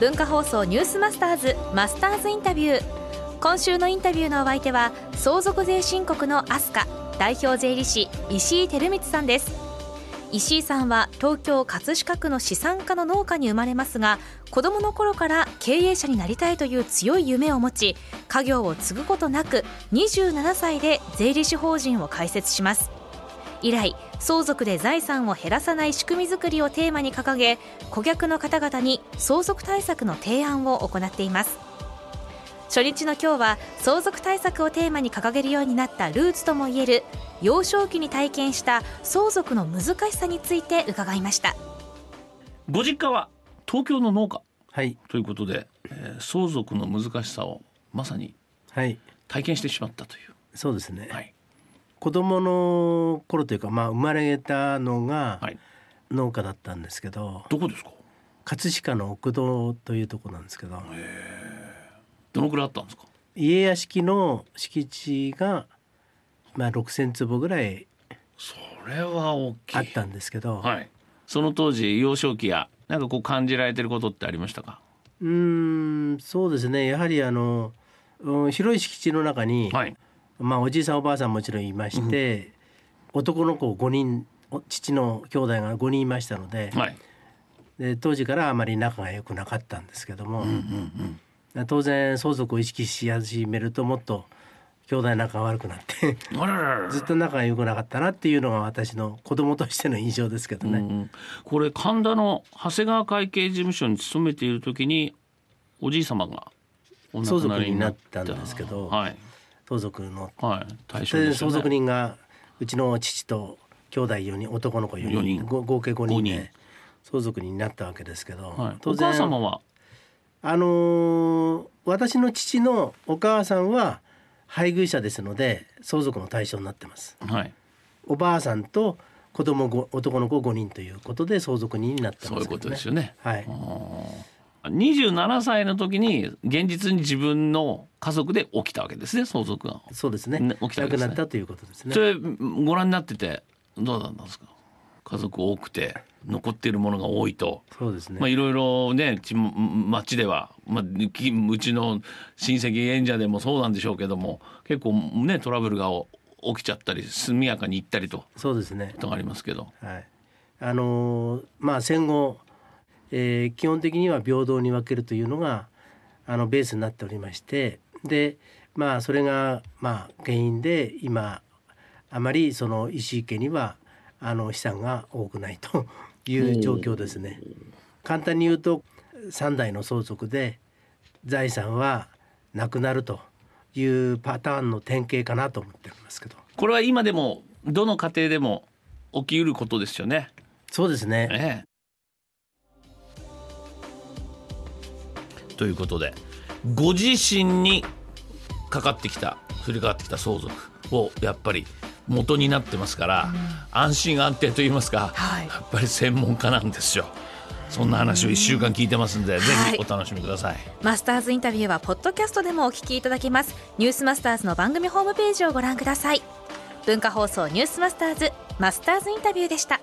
文化放送ニュースマスターズマスターズインタビュー。今週のインタビューのお相手は相続税申告のアスカ代表税理士石井照光さんです。石井さんは東京葛飾区の資産家の農家に生まれますが子供の頃から経営者になりたいという強い夢を持ち家業を継ぐことなく27歳で税理士法人を開設します。以来相続で財産を減らさない仕組みづくりをテーマに掲げ顧客の方々に相続対策の提案を行っています。初日の今日は相続対策をテーマに掲げるようになったルーツともいえる幼少期に体験した相続の難しさについて伺いました。ご実家は東京の農家。はい。ということで、えー相続の難しさをまさにはい。体験してしまったという、そうですね、はい子供の頃というかまあ生まれたのがはい、農家だったんですけど、どこですか？葛飾の奥戸というところなんですけど。どのくらいあったんですか？家屋敷の敷地がまあ6,000坪ぐらいそれは大きい。あったんですけど、はい。その当時幼少期やなんかこう感じられてることってありましたか？うーんそうですね。やはりあの、うん広い敷地の中に、はいまあおじいさんおばあさんもちろんいまして、男の子5人お父の兄弟が5人いましたので,、はい。で当時からあまり仲が良くなかったんですけども、当然相続を意識し始めるともっと兄弟仲が悪くなってずっと仲が良くなかったなっていうのが私の子供としての印象ですけどね。うんこれ神田の長谷川会計事務所に勤めている時におじい様がお亡くなりになった相続になったんですけどはい相続のはいね相続人がうちの父と兄弟4人男の子4人四人ご合計5五人で人相続人になったわけですけど、はい、当お母様然は？あのー私の父のお母さんは配偶者ですので相続の対象になってます。はいおばあさんと子供ご男の子5人ということで相続人になってそういうこ。とですよね。はい。27歳の時に現実に自分の家族で起きたわけですね相続が。そうですね。ね起きたわけですね亡くなったということですねそ。れご覧になっててどうだったんですか？家族多くて残っているものが多いと。そうですね。まあ、いろいろねち町では、まあ、きうちの親戚演者でもそうなんでしょうけども結構ねトラブルが起きちゃったり速やかに行ったりとそうですね。ことがありますけどはい。あのーまあ戦後、えー基本的には平等に分けるというのがあのベースになっておりまして、で、まあそれがまあ原因で今あまりその石井家にはあの資産が多くないと いう状況ですね。簡単に言うと三代の相続で財産はなくなるというパターンの典型かなと思っておりますけど。これは今でもどの家庭でも起きうることですよね。そうですね。ええということでご自身にかかってきた降りかかってきた相続をやっぱり元になってますから、安心安定と言いますか、はい。やっぱり専門家なんですよ。そんな話を1週間聞いてますんで、ぜひお楽しみください。マスターズインタビューはポッドキャストでもお聞きいただけます。ニュースマスターズの番組ホームページをご覧ください。文化放送ニュースマスターズマスターズインタビューでした